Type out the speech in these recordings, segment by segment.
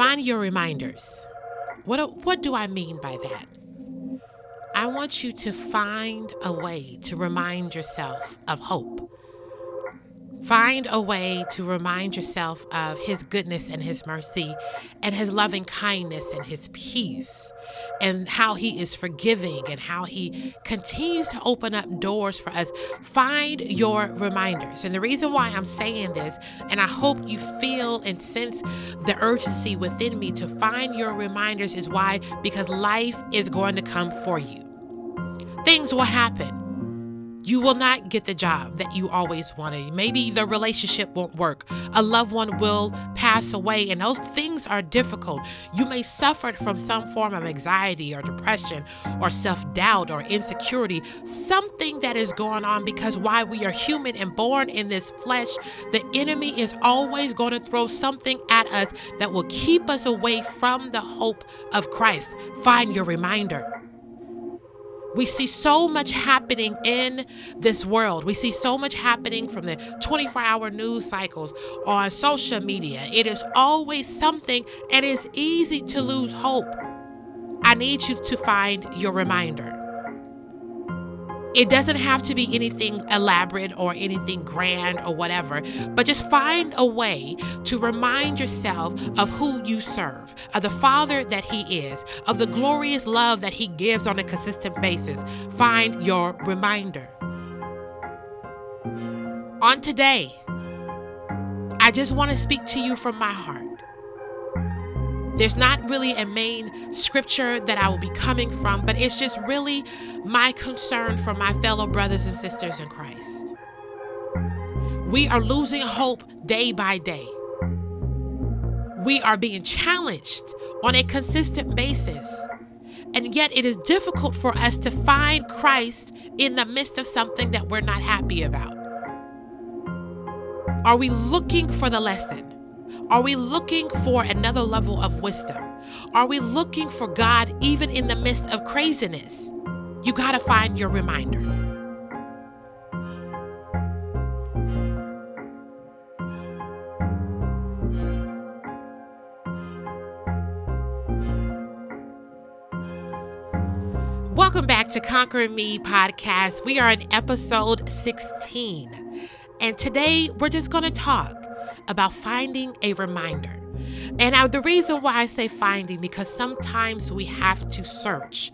Find your reminders. What, what do I mean by that? I want you to find a way to remind yourself of hope. Find a way to remind yourself of His goodness and His mercy and His loving kindness and His peace and how He is forgiving and how He continues to open up doors for us. Find your reminders. And the reason why I'm saying this, and I hope you feel and sense the urgency within me to find your reminders, is why? Because life is going to come for you. Things will happen you will not get the job that you always wanted. Maybe the relationship won't work. A loved one will pass away, and those things are difficult. You may suffer from some form of anxiety or depression or self doubt or insecurity, something that is going on because while we are human and born in this flesh, the enemy is always going to throw something at us that will keep us away from the hope of Christ. Find your reminder. We see so much happening in this world. We see so much happening from the 24 hour news cycles on social media. It is always something, and it's easy to lose hope. I need you to find your reminder. It doesn't have to be anything elaborate or anything grand or whatever, but just find a way to remind yourself of who you serve, of the Father that He is, of the glorious love that He gives on a consistent basis. Find your reminder. On today, I just want to speak to you from my heart. There's not really a main scripture that I will be coming from, but it's just really my concern for my fellow brothers and sisters in Christ. We are losing hope day by day. We are being challenged on a consistent basis. And yet, it is difficult for us to find Christ in the midst of something that we're not happy about. Are we looking for the lesson? Are we looking for another level of wisdom? Are we looking for God even in the midst of craziness? You got to find your reminder. Welcome back to Conquering Me podcast. We are in episode 16. And today we're just going to talk about finding a reminder. And now the reason why I say finding, because sometimes we have to search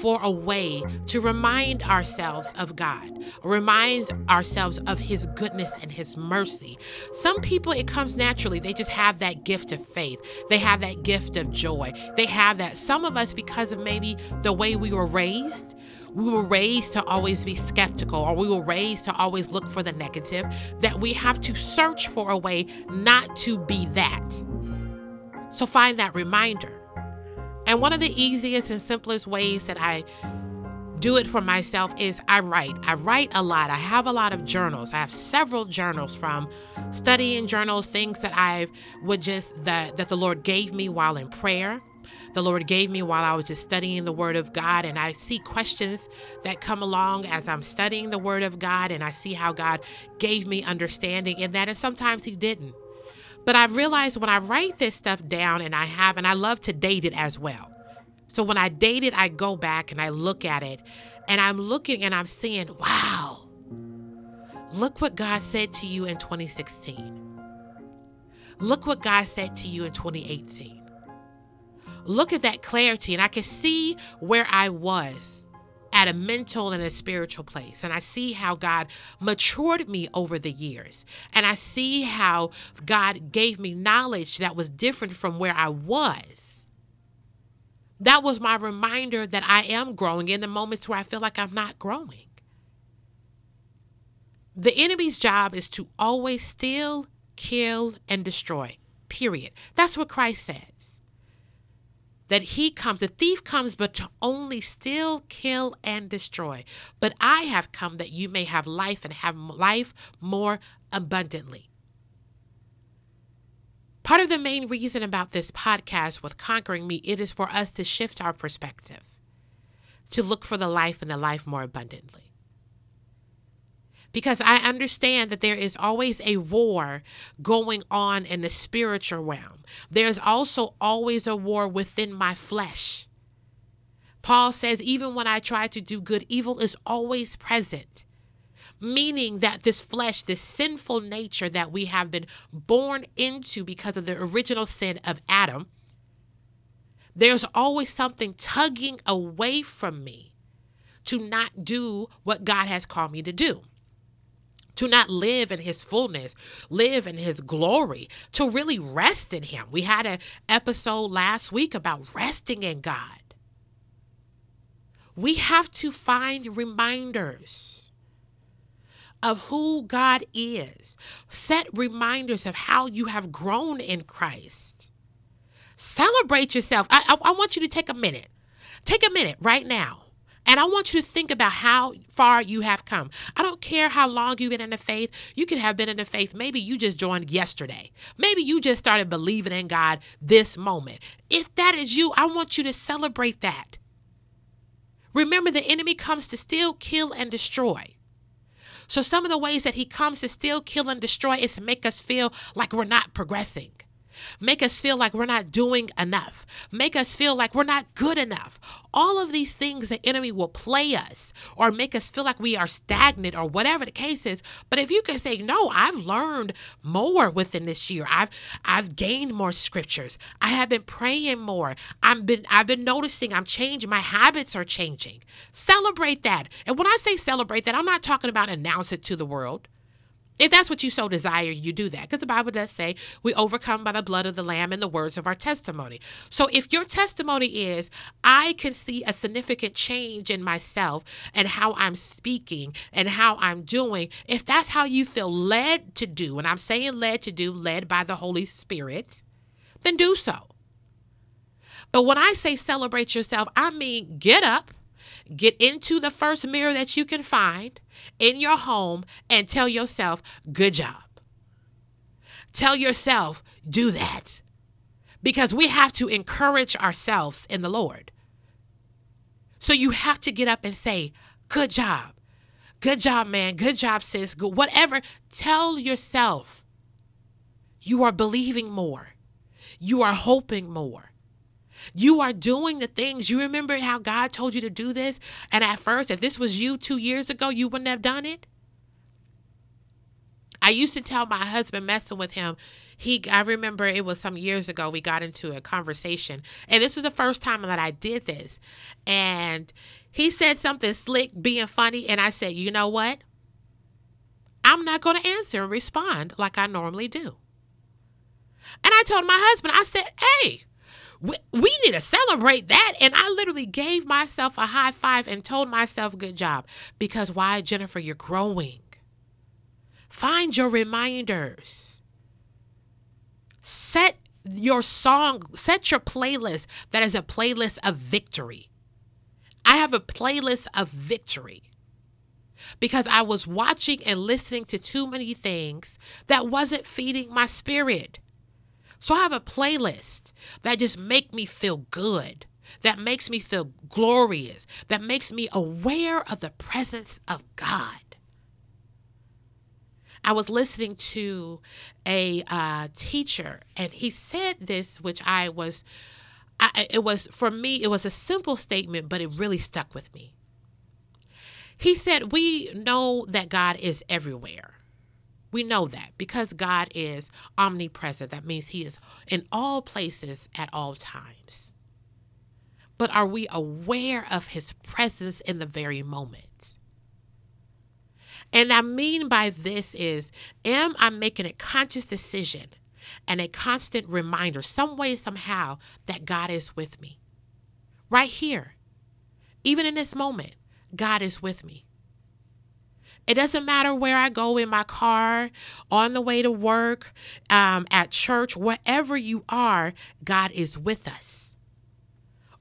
for a way to remind ourselves of God, remind ourselves of His goodness and His mercy. Some people, it comes naturally. They just have that gift of faith, they have that gift of joy. They have that. Some of us, because of maybe the way we were raised, we were raised to always be skeptical or we were raised to always look for the negative, that we have to search for a way not to be that. So find that reminder. And one of the easiest and simplest ways that I do it for myself is I write. I write a lot. I have a lot of journals. I have several journals from studying journals, things that I would just that that the Lord gave me while in prayer the Lord gave me while I was just studying the Word of God. And I see questions that come along as I'm studying the Word of God, and I see how God gave me understanding in that, and sometimes He didn't. But I've realized when I write this stuff down, and I have, and I love to date it as well. So when I date it, I go back and I look at it, and I'm looking and I'm seeing, wow, look what God said to you in 2016. Look what God said to you in 2018 look at that clarity and I can see where I was at a mental and a spiritual place. And I see how God matured me over the years. And I see how God gave me knowledge that was different from where I was. That was my reminder that I am growing in the moments where I feel like I'm not growing. The enemy's job is to always steal, kill, and destroy. Period. That's what Christ said that he comes, the thief comes, but to only steal, kill, and destroy. But I have come that you may have life and have life more abundantly. Part of the main reason about this podcast with Conquering Me, it is for us to shift our perspective, to look for the life and the life more abundantly. Because I understand that there is always a war going on in the spiritual realm. There's also always a war within my flesh. Paul says, even when I try to do good, evil is always present. Meaning that this flesh, this sinful nature that we have been born into because of the original sin of Adam, there's always something tugging away from me to not do what God has called me to do to not live in his fullness, live in his glory, to really rest in him. We had an episode last week about resting in God. We have to find reminders of who God is. Set reminders of how you have grown in Christ. Celebrate yourself. I, I, I want you to take a minute. Take a minute right now and I want you to think about how far you have come. I don't care how long you've been in the faith. You could have been in the faith. Maybe you just joined yesterday. Maybe you just started believing in God this moment. If that is you, I want you to celebrate that. Remember, the enemy comes to steal, kill, and destroy. So, some of the ways that he comes to steal, kill, and destroy is to make us feel like we're not progressing make us feel like we're not doing enough, make us feel like we're not good enough. All of these things the enemy will play us or make us feel like we are stagnant or whatever the case is. But if you can say, "No, I've learned more within this year. I've I've gained more scriptures. I have been praying more. I've been I've been noticing I'm changing. My habits are changing." Celebrate that. And when I say celebrate that, I'm not talking about announce it to the world. If that's what you so desire, you do that. Because the Bible does say we overcome by the blood of the Lamb and the words of our testimony. So if your testimony is, I can see a significant change in myself and how I'm speaking and how I'm doing, if that's how you feel led to do, and I'm saying led to do, led by the Holy Spirit, then do so. But when I say celebrate yourself, I mean get up Get into the first mirror that you can find in your home and tell yourself, good job. Tell yourself, do that. Because we have to encourage ourselves in the Lord. So you have to get up and say, good job. Good job, man. Good job, sis. Good. Whatever. Tell yourself you are believing more. You are hoping more. You are doing the things. You remember how God told you to do this? And at first, if this was you two years ago, you wouldn't have done it? I used to tell my husband messing with him. He I remember it was some years ago we got into a conversation. And this was the first time that I did this. And he said something slick being funny and I said, "You know what? I'm not going to answer and respond like I normally do." And I told my husband, I said, "Hey, we, we need to celebrate that. And I literally gave myself a high five and told myself, good job. Because why, Jennifer, you're growing. Find your reminders. Set your song, set your playlist that is a playlist of victory. I have a playlist of victory because I was watching and listening to too many things that wasn't feeding my spirit. So I have a playlist that just make me feel good, that makes me feel glorious, that makes me aware of the presence of God. I was listening to a uh, teacher, and he said this, which I was, I, it was for me, it was a simple statement, but it really stuck with me. He said, We know that God is everywhere. We know that because God is omnipresent. That means He is in all places at all times. But are we aware of His presence in the very moment? And I mean by this is, am I making a conscious decision and a constant reminder, some way, somehow, that God is with me? Right here, even in this moment, God is with me. It doesn't matter where I go in my car, on the way to work, um, at church, wherever you are, God is with us.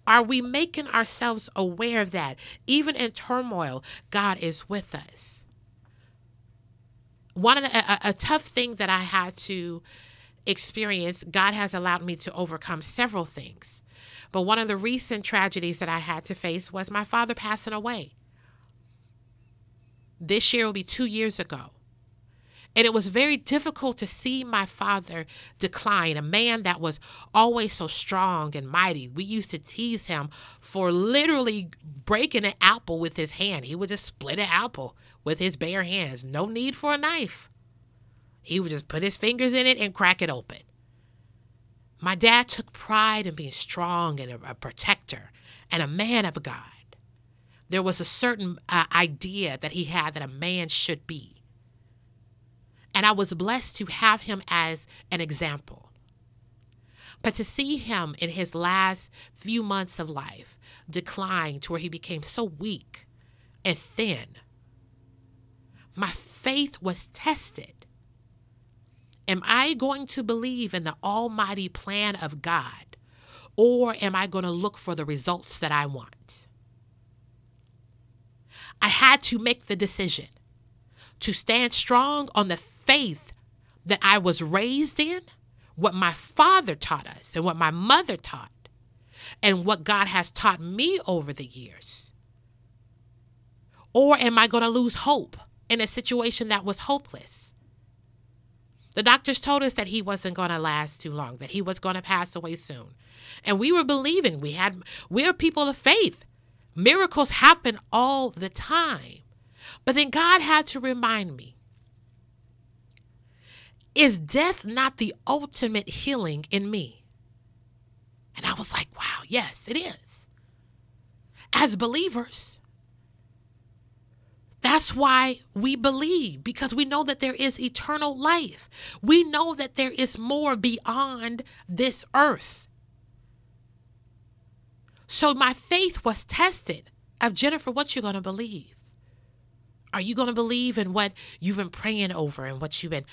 Are we making ourselves aware of that? Even in turmoil, God is with us. One of the, a, a tough thing that I had to experience, God has allowed me to overcome several things. But one of the recent tragedies that I had to face was my father passing away. This year will be two years ago. And it was very difficult to see my father decline, a man that was always so strong and mighty. We used to tease him for literally breaking an apple with his hand. He would just split an apple with his bare hands. No need for a knife. He would just put his fingers in it and crack it open. My dad took pride in being strong and a, a protector and a man of God. There was a certain uh, idea that he had that a man should be. And I was blessed to have him as an example. But to see him in his last few months of life decline to where he became so weak and thin, my faith was tested. Am I going to believe in the almighty plan of God, or am I going to look for the results that I want? I had to make the decision to stand strong on the faith that I was raised in, what my father taught us, and what my mother taught, and what God has taught me over the years? Or am I going to lose hope in a situation that was hopeless? The doctors told us that he wasn't going to last too long, that he was going to pass away soon. And we were believing. We had we're people of faith. Miracles happen all the time. But then God had to remind me is death not the ultimate healing in me? And I was like, wow, yes, it is. As believers, that's why we believe, because we know that there is eternal life. We know that there is more beyond this earth. So my faith was tested of Jennifer, what you gonna believe? Are you gonna believe in what you've been praying over and what you've been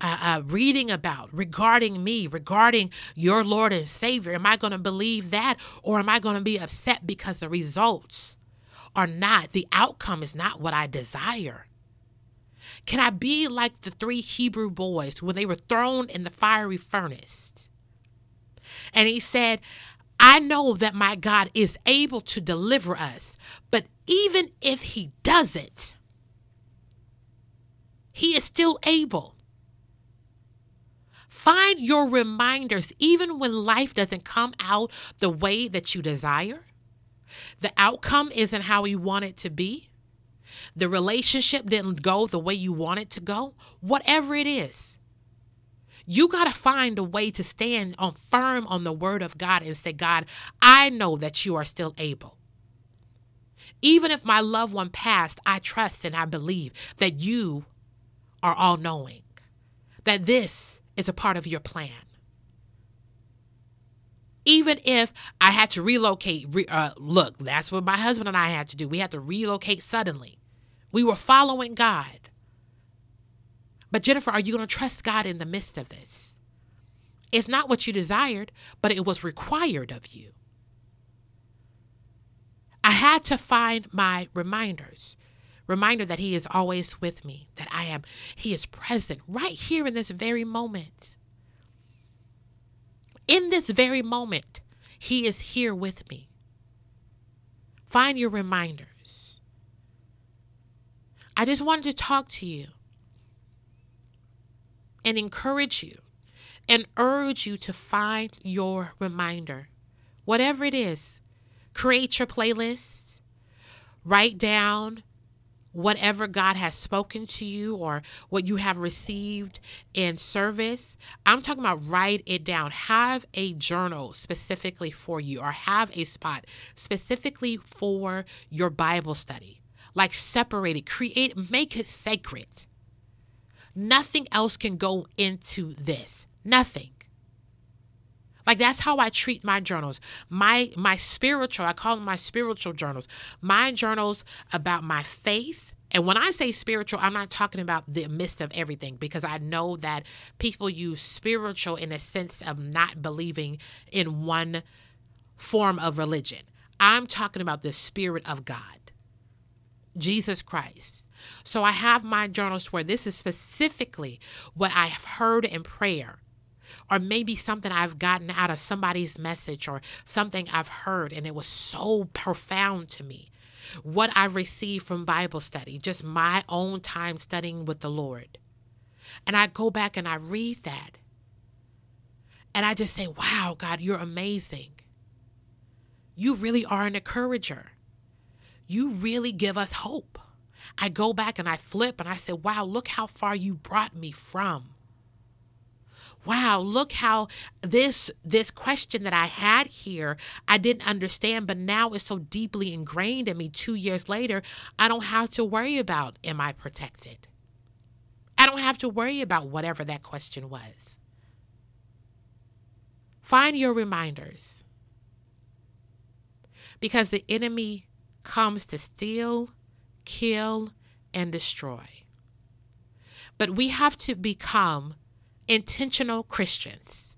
uh, uh, reading about regarding me, regarding your Lord and Savior? Am I going to believe that or am I going to be upset because the results are not, the outcome is not what I desire? Can I be like the three Hebrew boys when they were thrown in the fiery furnace? And he said, I know that my God is able to deliver us, but even if he doesn't, he is still able. Find your reminders even when life doesn't come out the way that you desire. The outcome isn't how you want it to be. The relationship didn't go the way you want it to go. Whatever it is, you got to find a way to stand on firm on the word of God and say, God, I know that you are still able. Even if my loved one passed, I trust and I believe that you are all knowing, that this is a part of your plan. Even if I had to relocate, re, uh, look, that's what my husband and I had to do. We had to relocate suddenly. We were following God. But Jennifer, are you going to trust God in the midst of this? It's not what you desired, but it was required of you. I had to find my reminders. Reminder that He is always with me, that I am, He is present right here in this very moment. In this very moment, He is here with me. Find your reminders. I just wanted to talk to you and encourage you and urge you to find your reminder. Whatever it is, create your playlist, write down whatever God has spoken to you or what you have received in service. I'm talking about write it down. Have a journal specifically for you or have a spot specifically for your Bible study. Like separate it, create, make it sacred. Nothing else can go into this. Nothing. Like that's how I treat my journals. My my spiritual, I call them my spiritual journals. My journals about my faith. And when I say spiritual, I'm not talking about the midst of everything because I know that people use spiritual in a sense of not believing in one form of religion. I'm talking about the spirit of God. Jesus Christ. So I have my journals where this is specifically what I have heard in prayer or maybe something I've gotten out of somebody's message or something I've heard and it was so profound to me. what I received from Bible study, just my own time studying with the Lord. And I go back and I read that. And I just say, wow, God, you're amazing. You really are an encourager. You really give us hope. I go back and I flip and I say, wow, look how far you brought me from. Wow look how this this question that i had here i didn't understand but now it's so deeply ingrained in me 2 years later i don't have to worry about am i protected? I don't have to worry about whatever that question was. Find your reminders. Because the enemy comes to steal kill and destroy but we have to become intentional Christians.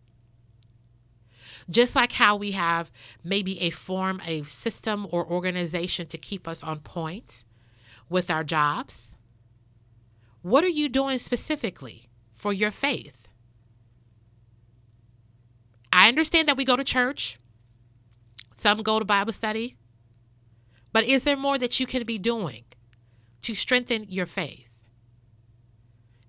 Just like how we have maybe a form, a system or organization to keep us on point with our jobs, what are you doing specifically for your faith? I understand that we go to church, some go to Bible study, but is there more that you can be doing to strengthen your faith?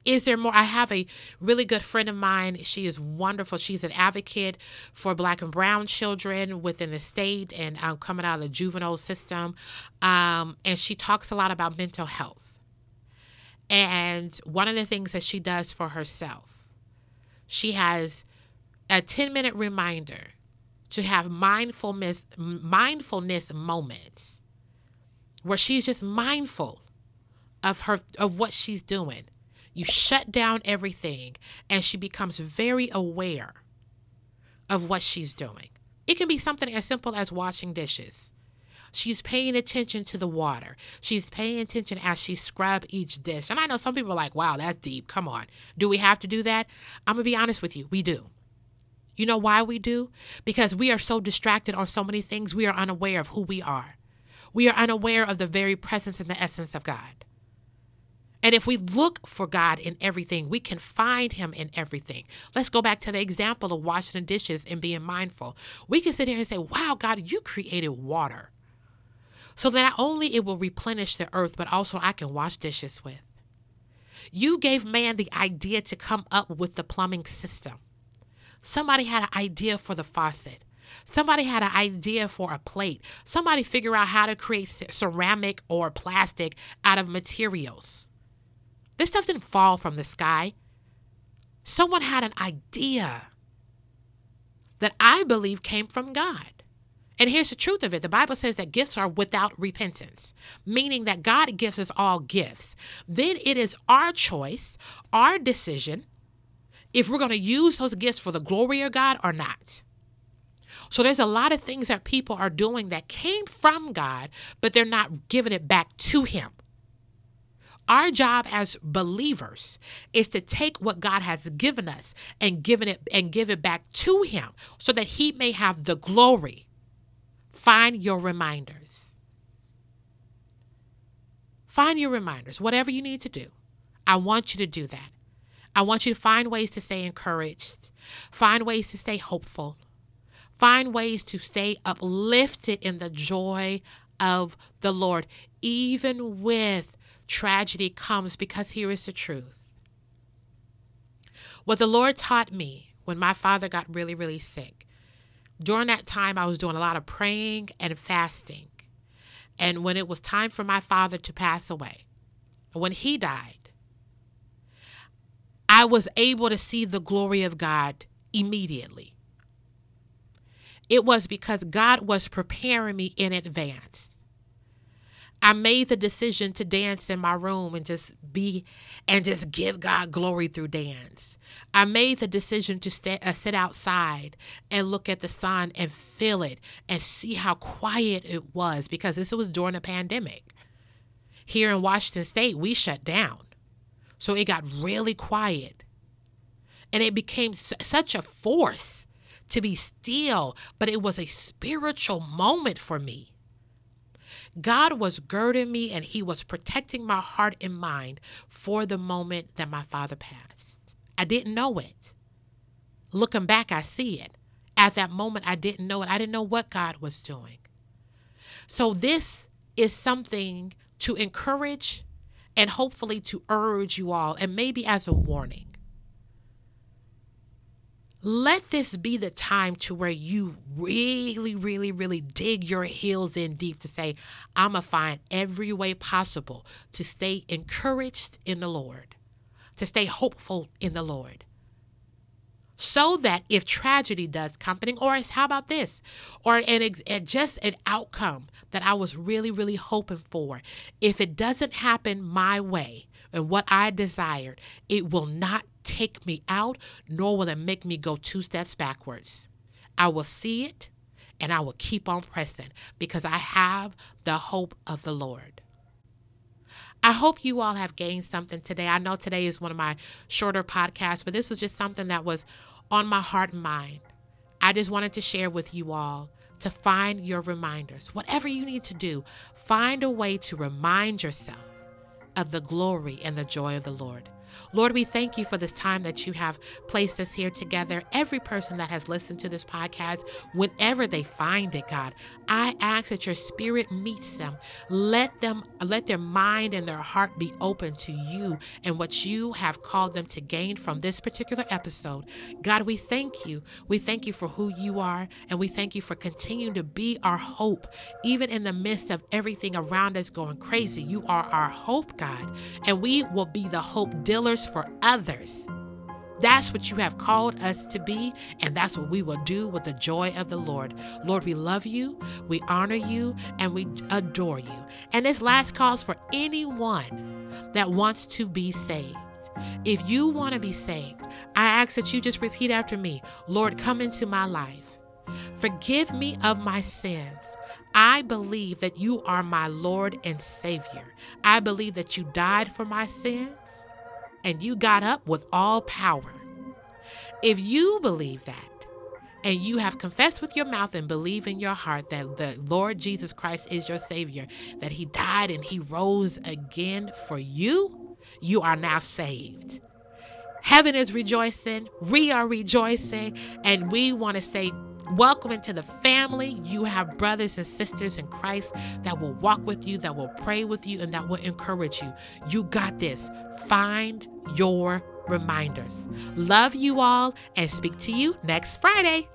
is there more? I have a really good friend of mine. She is wonderful. She's an advocate for black and brown children within the state and um, coming out of the juvenile system. Um, and she talks a lot about mental health. And one of the things that she does for herself, she has a 10 minute reminder to have mindfulness mindfulness moments where she's just mindful of her of what she's doing you shut down everything, and she becomes very aware of what she's doing. It can be something as simple as washing dishes. She's paying attention to the water. She's paying attention as she scrub each dish. And I know some people are like, wow, that's deep. Come on. Do we have to do that? I'm going to be honest with you. We do. You know why we do? Because we are so distracted on so many things, we are unaware of who we are. We are unaware of the very presence and the essence of God. And if we look for God in everything, we can find Him in everything. Let's go back to the example of washing the dishes and being mindful. We can sit here and say, Wow, God, you created water. So that not only it will replenish the earth, but also I can wash dishes with. You gave man the idea to come up with the plumbing system. Somebody had an idea for the faucet. Somebody had an idea for a plate. Somebody figured out how to create ceramic or plastic out of materials. This stuff didn't fall from the sky. Someone had an idea that I believe came from God. And here's the truth of it the Bible says that gifts are without repentance, meaning that God gives us all gifts. Then it is our choice, our decision, if we're going to use those gifts for the glory of God or not. So there's a lot of things that people are doing that came from God, but they're not giving it back to Him. Our job as believers is to take what God has given us and given it and give it back to him so that he may have the glory. Find your reminders. Find your reminders, whatever you need to do. I want you to do that. I want you to find ways to stay encouraged, find ways to stay hopeful, find ways to stay uplifted in the joy of the Lord, even with tragedy comes because here is the truth. What the Lord taught me when my father got really, really sick, during that time, I was doing a lot of praying and fasting. And when it was time for my father to pass away, when he died, I was able to see the glory of God immediately. It was because God was preparing me in advance. I made the decision to dance in my room and just be and just give God glory through dance. I made the decision to stay, uh, sit outside and look at the sun and feel it and see how quiet it was because this was during a pandemic. Here in Washington State, we shut down. So it got really quiet. And it became such a force to be still, but it was a spiritual moment for me God was girding me and He was protecting my heart and mind for the moment that my father passed. I didn't know it. Looking back, I see it. At that moment, I didn't know it. I didn't know what God was doing. So, this is something to encourage and hopefully to urge you all, and maybe as a warning. Let this be the time to where you really, really, really dig your heels in deep to say, I'm going to find every way possible to stay encouraged in the Lord, to stay hopeful in the Lord. So that if tragedy does come, or how about this, or an, just an outcome that I was really, really hoping for, if it doesn't happen my way and what I desired, it will not take me out, nor will it make me go two steps backwards. I will see it and I will keep on pressing because I have the hope of the Lord. I hope you all have gained something today. I know today is one of my shorter podcasts, but this was just something that was on my heart and mind. I just wanted to share with you all to find your reminders. Whatever you need to do, find a way to remind yourself of the glory and the joy of the Lord. Lord, we thank you for this time that you have placed us here together. Every person that has listened to this podcast, whenever they find it, God, I ask that your spirit meets them. Let them let their mind and their heart be open to you and what you have called them to gain from this particular episode. God, we thank you. We thank you for who you are, and we thank you for continuing to be our hope, even in the midst of everything around us going crazy. You are our hope, God, and we will be the hope dealers for others. That's what you have called us to be, and that's what we will do with the joy of the Lord. Lord, we love you, we honor you, and we adore you. And this last calls for anyone that wants to be saved. If you want to be saved, I ask that you just repeat after me Lord, come into my life. Forgive me of my sins. I believe that you are my Lord and Savior. I believe that you died for my sins and you got up with all power. If you believe that, and you have confessed with your mouth and believe in your heart that the Lord Jesus Christ is your Savior, that He died and He rose again for you, you are now saved. Heaven is rejoicing, we are rejoicing, and we want to say Welcome into the family. You have brothers and sisters in Christ that will walk with you, that will pray with you, and that will encourage you. You got this. Find your reminders. Love you all and speak to you next Friday.